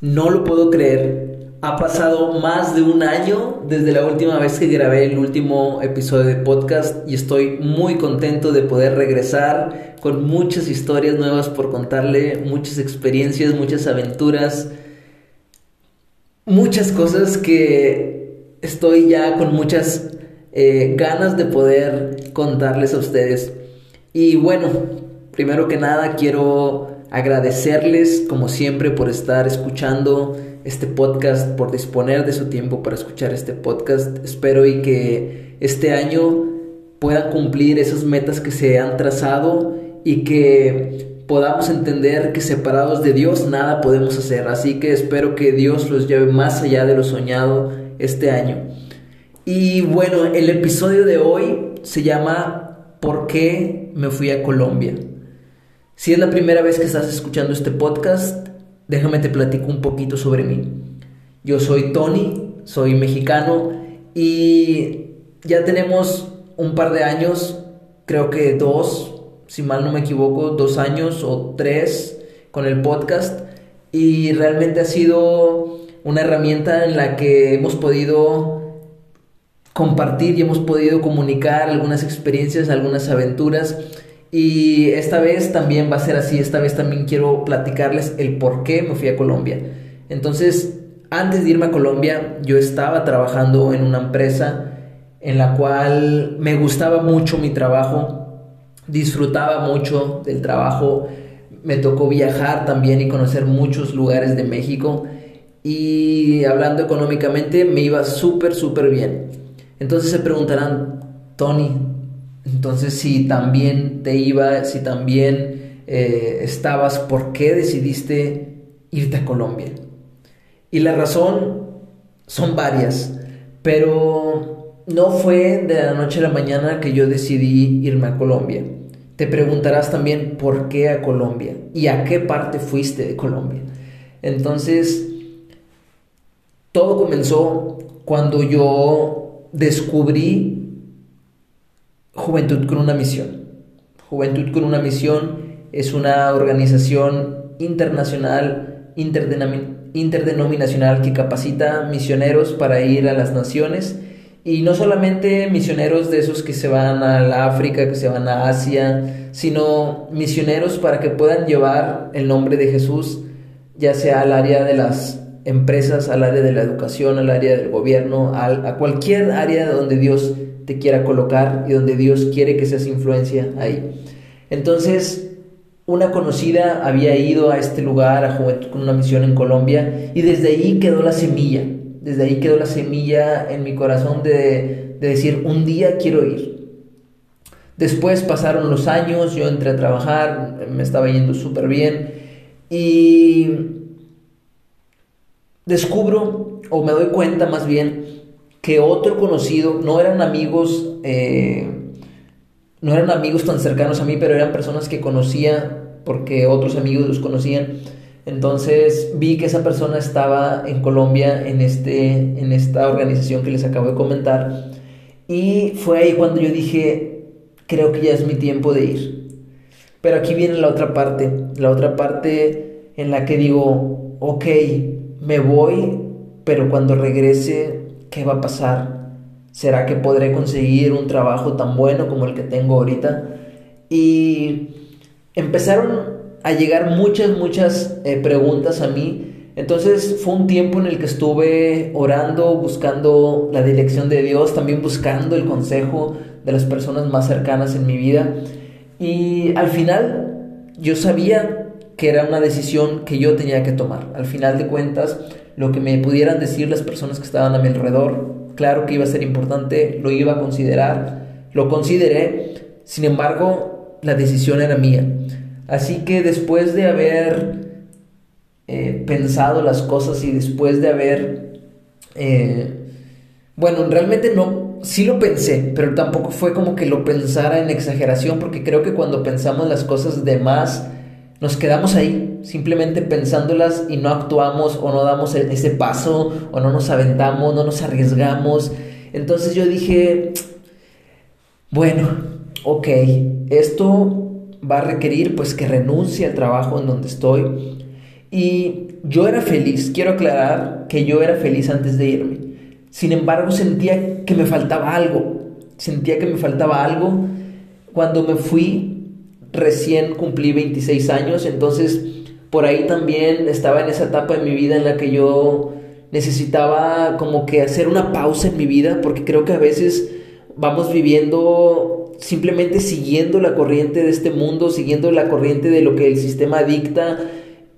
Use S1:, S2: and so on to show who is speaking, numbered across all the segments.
S1: No lo puedo creer. Ha pasado más de un año desde la última vez que grabé el último episodio de podcast y estoy muy contento de poder regresar con muchas historias nuevas por contarle, muchas experiencias, muchas aventuras, muchas cosas que estoy ya con muchas eh, ganas de poder contarles a ustedes. Y bueno, primero que nada quiero agradecerles como siempre por estar escuchando este podcast, por disponer de su tiempo para escuchar este podcast. Espero y que este año puedan cumplir esas metas que se han trazado y que podamos entender que separados de Dios nada podemos hacer. Así que espero que Dios los lleve más allá de lo soñado este año. Y bueno, el episodio de hoy se llama ¿Por qué me fui a Colombia? Si es la primera vez que estás escuchando este podcast, déjame te platico un poquito sobre mí. Yo soy Tony, soy mexicano y ya tenemos un par de años, creo que dos, si mal no me equivoco, dos años o tres con el podcast y realmente ha sido una herramienta en la que hemos podido compartir y hemos podido comunicar algunas experiencias, algunas aventuras y esta vez también va a ser así, esta vez también quiero platicarles el por qué me fui a Colombia. Entonces, antes de irme a Colombia, yo estaba trabajando en una empresa en la cual me gustaba mucho mi trabajo, disfrutaba mucho del trabajo, me tocó viajar también y conocer muchos lugares de México y hablando económicamente me iba súper, súper bien. Entonces se preguntarán, Tony, entonces, si también te iba, si también eh, estabas, ¿por qué decidiste irte a Colombia? Y la razón son varias, pero no fue de la noche a la mañana que yo decidí irme a Colombia. Te preguntarás también por qué a Colombia y a qué parte fuiste de Colombia. Entonces, todo comenzó cuando yo descubrí Juventud con una misión. Juventud con una misión es una organización internacional, interdenominacional que capacita misioneros para ir a las naciones y no solamente misioneros de esos que se van a la África, que se van a Asia, sino misioneros para que puedan llevar el nombre de Jesús ya sea al área de las empresas, al área de la educación, al área del gobierno, a cualquier área donde Dios te quiera colocar y donde Dios quiere que seas influencia ahí. Entonces, una conocida había ido a este lugar a Juventud con una misión en Colombia y desde ahí quedó la semilla, desde ahí quedó la semilla en mi corazón de, de decir, un día quiero ir. Después pasaron los años, yo entré a trabajar, me estaba yendo súper bien y descubro, o me doy cuenta más bien, que otro conocido, no eran amigos, eh, no eran amigos tan cercanos a mí, pero eran personas que conocía porque otros amigos los conocían. Entonces vi que esa persona estaba en Colombia en, este, en esta organización que les acabo de comentar. Y fue ahí cuando yo dije, creo que ya es mi tiempo de ir. Pero aquí viene la otra parte, la otra parte en la que digo, ok, me voy, pero cuando regrese ¿qué va a pasar? ¿Será que podré conseguir un trabajo tan bueno como el que tengo ahorita? Y empezaron a llegar muchas, muchas eh, preguntas a mí. Entonces fue un tiempo en el que estuve orando, buscando la dirección de Dios, también buscando el consejo de las personas más cercanas en mi vida. Y al final yo sabía que era una decisión que yo tenía que tomar. Al final de cuentas, lo que me pudieran decir las personas que estaban a mi alrededor, claro que iba a ser importante, lo iba a considerar, lo consideré, sin embargo, la decisión era mía. Así que después de haber eh, pensado las cosas y después de haber, eh, bueno, realmente no, sí lo pensé, pero tampoco fue como que lo pensara en exageración, porque creo que cuando pensamos las cosas de más, nos quedamos ahí, simplemente pensándolas y no actuamos o no damos e-, ese paso o no nos aventamos, no nos arriesgamos. Entonces yo dije, bueno, ok, esto va a requerir pues que renuncie al trabajo en donde estoy Y yo era feliz, quiero aclarar que yo era feliz antes de irme. Sin embargo, sentía que me faltaba algo, sentía que me faltaba algo. Cuando me fui, recién cumplí 26 años, entonces por ahí también estaba en esa etapa de mi vida en la que yo necesitaba como que hacer una pausa en mi vida, porque creo que a veces vamos viviendo simplemente siguiendo la corriente de este mundo, siguiendo la corriente de lo que el sistema dicta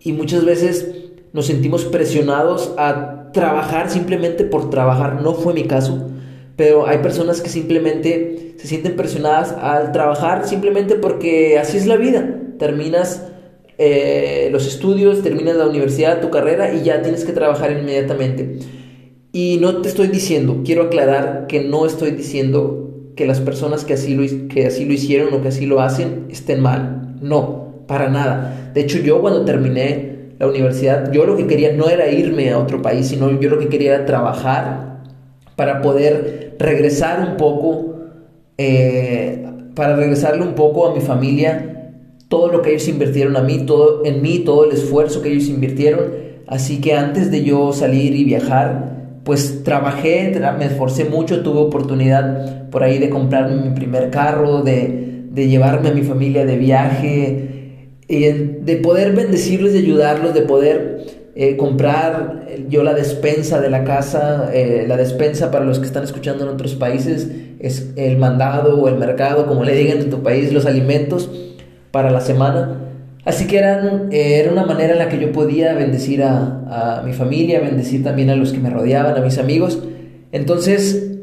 S1: y muchas veces nos sentimos presionados a trabajar simplemente por trabajar. No fue mi caso, pero hay personas que simplemente se sienten presionadas al trabajar simplemente porque así es la vida. Terminas eh, los estudios, terminas la universidad, tu carrera y ya tienes que trabajar inmediatamente. Y no te estoy diciendo, quiero aclarar que no estoy diciendo que las personas que así lo, que así lo hicieron o que así lo hacen estén mal. No, para nada. De hecho, yo cuando terminé la universidad, yo lo que quería no era irme a otro país, sino yo lo que quería era trabajar para poder regresar un poco, eh, para regresarle un poco a mi familia todo lo que ellos invirtieron a mí, todo en mí, todo el esfuerzo que ellos invirtieron. Así que antes de yo salir y viajar, pues trabajé, me esforcé mucho, tuve oportunidad por ahí de comprarme mi primer carro, de, de llevarme a mi familia de viaje, y de poder bendecirles, de ayudarlos, de poder eh, comprar yo la despensa de la casa, eh, la despensa para los que están escuchando en otros países es el mandado o el mercado, como le digan en tu país, los alimentos para la semana. Así que eran, eh, era una manera en la que yo podía bendecir a, mi familia, bendecir también a los que me rodeaban, a mis amigos. Entonces,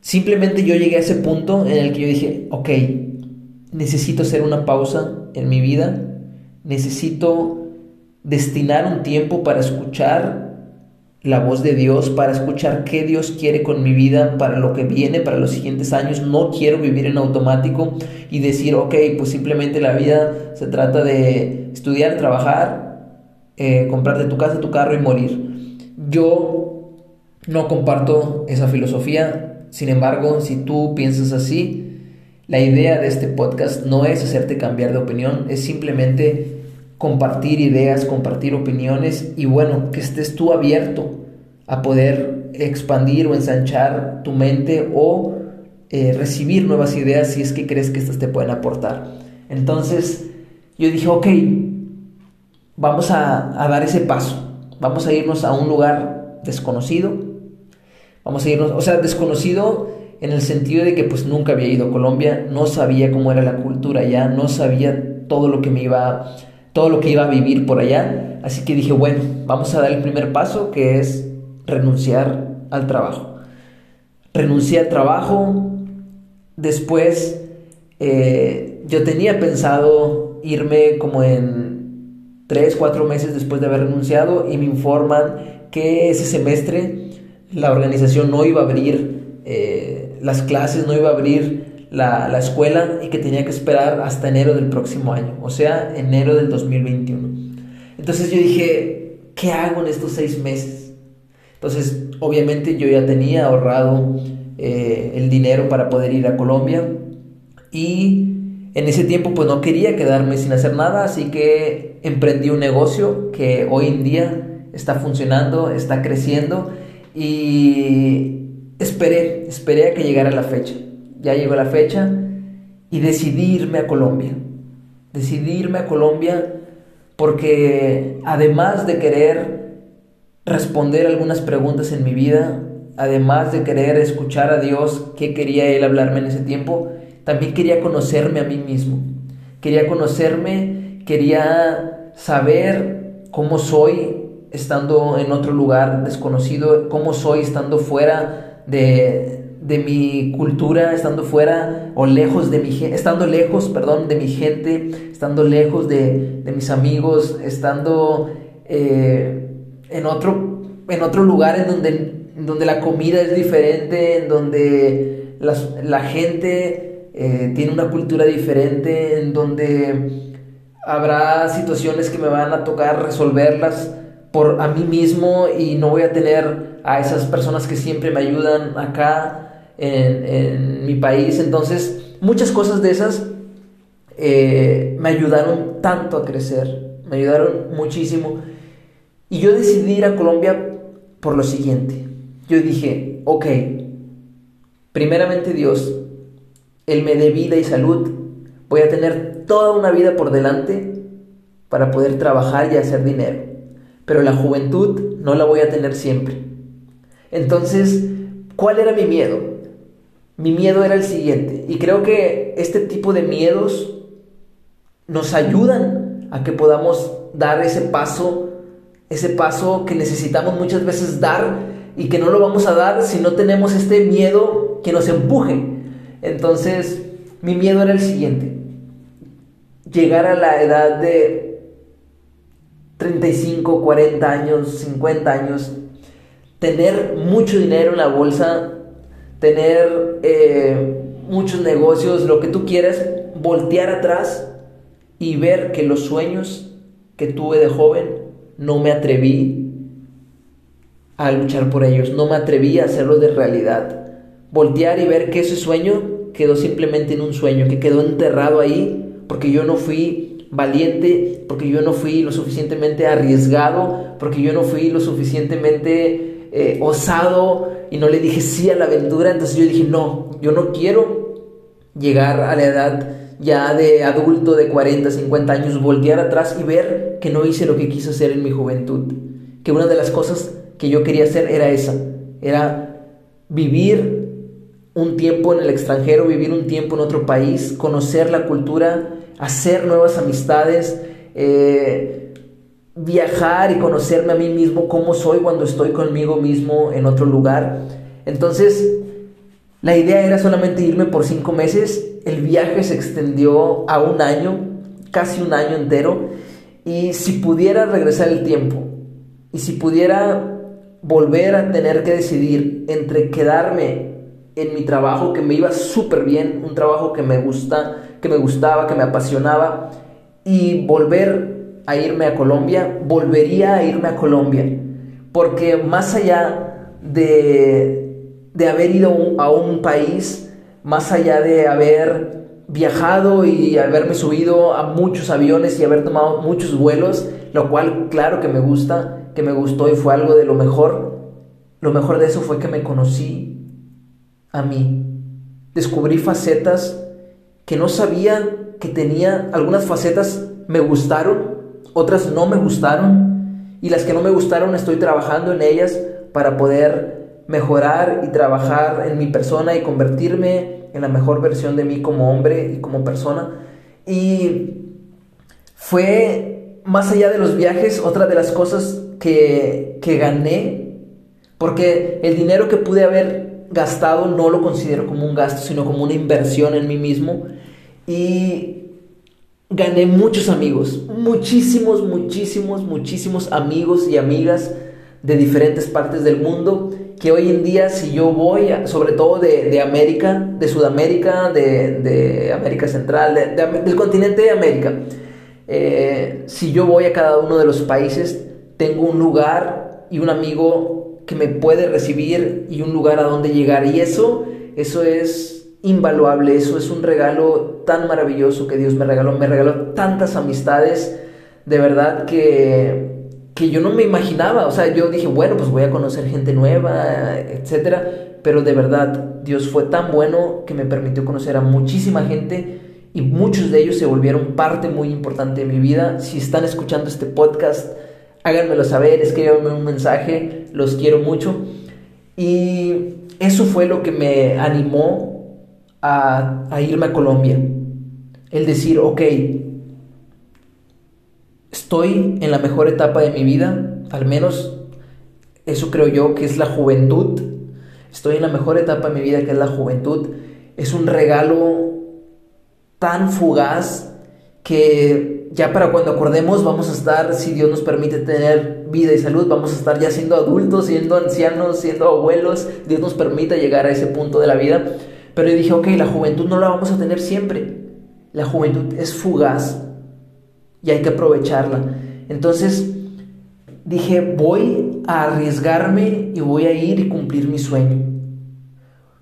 S1: simplemente yo llegué a ese punto en el que yo dije, ok, necesito hacer una pausa en mi vida, necesito destinar un tiempo para escuchar la voz de Dios, para escuchar qué Dios quiere con mi vida, para lo que viene, para los siguientes años. No quiero vivir en automático y decir, ok, pues simplemente la vida se trata de estudiar, trabajar, eh, comprarte tu casa, tu carro y morir. Yo no comparto esa filosofía, sin embargo, si tú piensas así, la idea de este podcast no es hacerte cambiar de opinión, es simplemente compartir ideas, compartir opiniones y bueno, que estés tú abierto a poder expandir o ensanchar tu mente o eh, recibir nuevas ideas si es que crees que estas te pueden aportar. Entonces yo dije, ok, vamos a, a dar ese paso, vamos a irnos a un lugar desconocido, vamos a irnos, o sea, desconocido en el sentido de que pues nunca había ido a Colombia, no sabía cómo era la cultura allá, no sabía todo lo que me iba todo lo que iba a vivir por allá. Así que dije, bueno, vamos a dar el primer paso que es renunciar al trabajo. Renuncié al trabajo, después eh, yo tenía pensado irme como en tres, cuatro meses después de haber renunciado y me informan que ese semestre la organización no iba a abrir eh, las clases, no iba a abrir la, la, escuela y que tenía que esperar hasta enero del próximo año, o sea, enero del 2021. Entonces yo dije, ¿qué hago en estos seis meses? Entonces, obviamente yo ya tenía ahorrado eh, el dinero para poder ir a Colombia y en ese tiempo pues no quería quedarme sin hacer nada, así que emprendí un negocio que hoy en día está funcionando, está creciendo y esperé, esperé a que llegara la fecha ya llegó la fecha y decidí irme a Colombia. Decidí irme a Colombia porque además de querer responder algunas preguntas en mi vida, además de querer escuchar a Dios qué quería Él hablarme en ese tiempo, también quería conocerme a mí mismo. Quería conocerme, quería saber cómo soy estando en otro lugar desconocido, cómo soy estando fuera de, de mi cultura, estando fuera o lejos de mi gente, estando lejos, perdón, de mi gente, estando lejos de, mis amigos, estando eh, en, otro, en otro lugar en donde, donde la comida es diferente, en donde la gente eh, tiene una cultura diferente, en donde habrá situaciones que me van a tocar resolverlas por a mí mismo y no voy a tener a esas personas que siempre me ayudan acá en, mi país. Entonces, muchas cosas de esas eh, me ayudaron tanto a crecer, me ayudaron muchísimo. Y yo decidí ir a Colombia por lo siguiente. Yo dije, ok, primeramente Dios, Él me dé vida y salud, voy a tener toda una vida por delante para poder trabajar y hacer dinero. Pero la juventud no la voy a tener siempre. Entonces, ¿cuál era mi miedo? Mi miedo era el siguiente, y creo que este tipo de miedos nos ayudan a que podamos dar ese paso, ese paso que necesitamos muchas veces dar y que no lo vamos a dar si no tenemos este miedo que nos empuje. Entonces, mi miedo era el siguiente, llegar a la edad de 35, 40 años, 50 años, tener mucho dinero en la bolsa, tener eh, muchos negocios, lo que tú quieras, voltear atrás y ver que los sueños que tuve de joven no me atreví a luchar por ellos, no me atreví a hacerlos de realidad. Voltear y ver que ese sueño quedó simplemente en un sueño, que quedó enterrado ahí porque yo no fui valiente, porque yo no fui lo suficientemente arriesgado, porque yo no fui lo suficientemente eh, osado y no le dije sí a la aventura. Entonces yo dije, no, yo no quiero llegar a la edad ya de adulto de 40, 50 años, voltear atrás y ver que no hice lo que quise hacer en mi juventud. Que una de las cosas que yo quería hacer era esa, era vivir un tiempo en el extranjero, vivir un tiempo en otro país, conocer la cultura, hacer nuevas amistades, eh, viajar y conocerme a mí mismo, cómo soy cuando estoy conmigo mismo en otro lugar. Entonces, la idea era solamente irme por cinco meses, el viaje se extendió a un año, casi un año entero, y si pudiera regresar el tiempo, y si pudiera volver a tener que decidir entre quedarme en mi trabajo que me iba súper bien, un trabajo que me gusta, que me gustaba, que me apasionaba, y volver a irme a Colombia, volvería a irme a Colombia, porque más allá de de haber ido a un país, más allá de haber viajado y haberme subido a muchos aviones y haber tomado muchos vuelos, lo cual claro que me gusta, que me gustó y fue algo de lo mejor. Lo mejor de eso fue que me conocí a mí. Descubrí facetas que no sabía que tenía. Algunas facetas me gustaron, otras no me gustaron. Y las que no me gustaron estoy trabajando en ellas para poder mejorar y trabajar en mi persona y convertirme en la mejor versión de mí como hombre y como persona. Y fue, más allá de los viajes, otra de las cosas que, que gané, porque el dinero que pude haber gastado no lo considero como un gasto, sino como una inversión en mí mismo. Y gané muchos amigos, muchísimos, muchísimos, muchísimos amigos y amigas de diferentes partes del mundo que hoy en día si yo voy, sobre todo de, América, de Sudamérica, de, América Central, del continente de América, eh, si yo voy a cada uno de los países, tengo un lugar y un amigo que me puede recibir y un lugar a donde llegar. Y eso, eso es invaluable, eso es un regalo tan maravilloso que Dios me regaló. Me regaló tantas amistades, de verdad que que yo no me imaginaba, o sea, yo dije, bueno, pues voy a conocer gente nueva, etcétera, pero de verdad, Dios fue tan bueno que me permitió conocer a muchísima gente y muchos de ellos se volvieron parte muy importante de mi vida. Si están escuchando este podcast, háganmelo saber, escríbanme un mensaje, los quiero mucho. Y eso fue lo que me animó a, irme a Colombia. El decir, ok, estoy en la mejor etapa de mi vida, al menos eso creo yo que es la juventud. Estoy en la mejor etapa de mi vida que es la juventud. Es un regalo tan fugaz que ya para cuando acordemos vamos a estar, si Dios nos permite tener vida y salud, vamos a estar ya siendo adultos, siendo ancianos, siendo abuelos. Dios nos permita llegar a ese punto de la vida. Pero yo dije, ok, la juventud no la vamos a tener siempre. La juventud es fugaz y hay que aprovecharla. Entonces dije, voy a arriesgarme y voy a ir y cumplir mi sueño.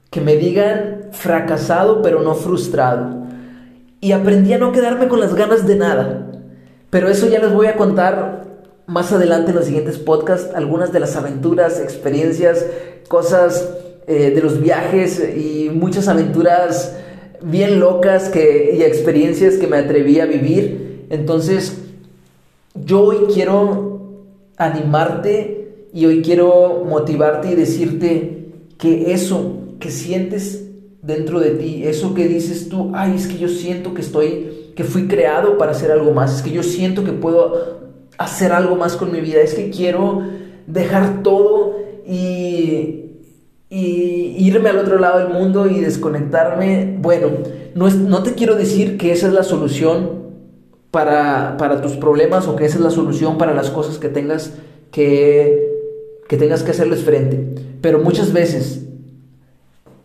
S1: Que me digan fracasado pero no frustrado. Y aprendí a no quedarme con las ganas de nada. Pero eso ya les voy a contar más adelante en los siguientes podcasts, algunas de las aventuras, experiencias, cosas eh, de los viajes y muchas aventuras bien locas que, y experiencias que me atreví a vivir. Entonces, yo hoy quiero animarte y hoy quiero motivarte y decirte que eso que sientes dentro de ti, eso que dices tú, ay, es que yo siento que estoy, que fui creado para hacer algo más, es que yo siento que puedo hacer algo más con mi vida, es que quiero dejar todo y, irme al otro lado del mundo y desconectarme. Bueno, no, no te quiero decir que esa es la solución para, para, tus problemas o que esa es la solución para las cosas que tengas que, que tengas que hacerles frente. Pero muchas veces,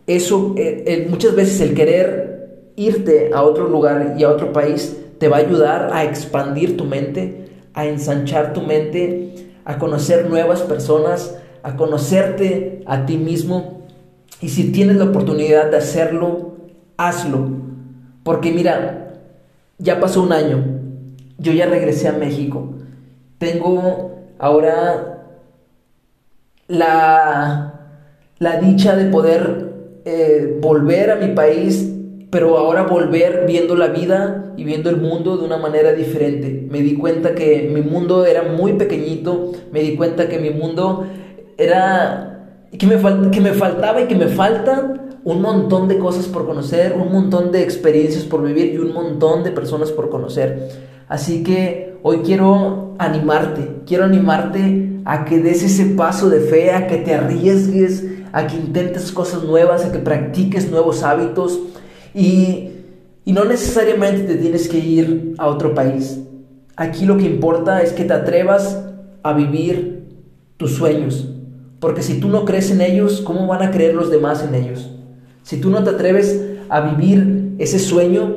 S1: eso, eh, muchas veces el querer irte a otro lugar y a otro país te va a ayudar a expandir tu mente, a ensanchar tu mente, a conocer nuevas personas, a conocerte a ti mismo. Y si tienes la oportunidad de hacerlo, hazlo. Porque mira, ya pasó un año, yo ya regresé a México. Tengo ahora la, la dicha de poder eh, volver a mi país pero ahora volver viendo la vida y viendo el mundo de una manera diferente. Me di cuenta que mi mundo era muy pequeñito, me di cuenta que mi mundo era que me, que me faltaba y que me faltan un montón de cosas por conocer, un montón de experiencias por vivir y un montón de personas por conocer. Así que hoy quiero animarte, quiero animarte a que des ese paso de fe, a que te arriesgues, a que intentes cosas nuevas, a que practiques nuevos hábitos y, no necesariamente te tienes que ir a otro país. Aquí lo que importa es que te atrevas a vivir tus sueños. Porque si tú no crees en ellos, ¿cómo van a creer los demás en ellos? Si tú no te atreves a vivir ese sueño,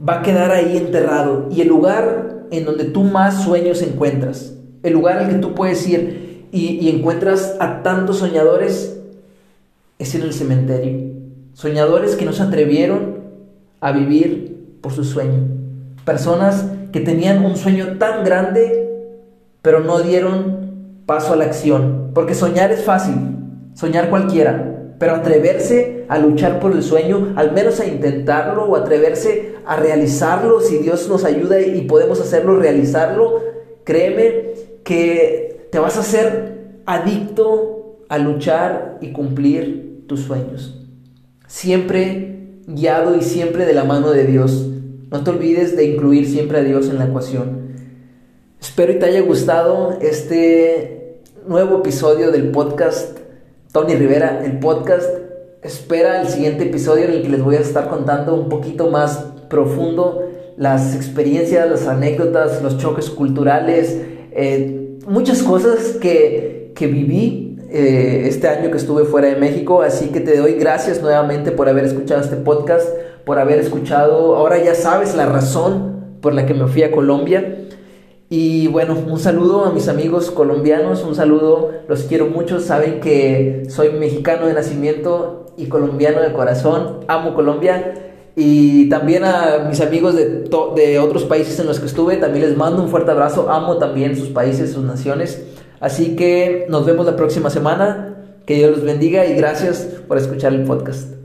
S1: va a quedar ahí enterrado. Y el lugar en donde tú más sueños encuentras, el lugar al que tú puedes ir y, y encuentras a tantos soñadores, es en el cementerio. Soñadores que no se atrevieron a vivir por su sueño. Personas que tenían un sueño tan grande, pero no dieron paso a la acción. Porque soñar es fácil, soñar cualquiera. Pero atreverse a luchar por el sueño, al menos a intentarlo o atreverse a realizarlo, si Dios nos ayuda y podemos hacerlo, realizarlo, créeme que te vas a hacer adicto a luchar y cumplir tus sueños siempre guiado y siempre de la mano de Dios. No te olvides de incluir siempre a Dios en la ecuación. Espero y te haya gustado este nuevo episodio del podcast Tony Rivera, el podcast. Espera el siguiente episodio en el que les voy a estar contando un poquito más profundo las experiencias, las anécdotas, los choques culturales, eh, muchas cosas que, que viví eh, este año que estuve fuera de México, así que te doy gracias nuevamente por haber escuchado este podcast, por haber escuchado, ahora ya sabes la razón por la que me fui a Colombia. Y bueno, un saludo a mis amigos colombianos, un saludo, los quiero mucho, saben que soy mexicano de nacimiento y colombiano de corazón, amo Colombia. Y también a mis amigos de, de otros países en los que estuve, también les mando un fuerte abrazo, amo también sus países, sus naciones. Así que nos vemos la próxima semana. Que Dios los bendiga y gracias por escuchar el podcast.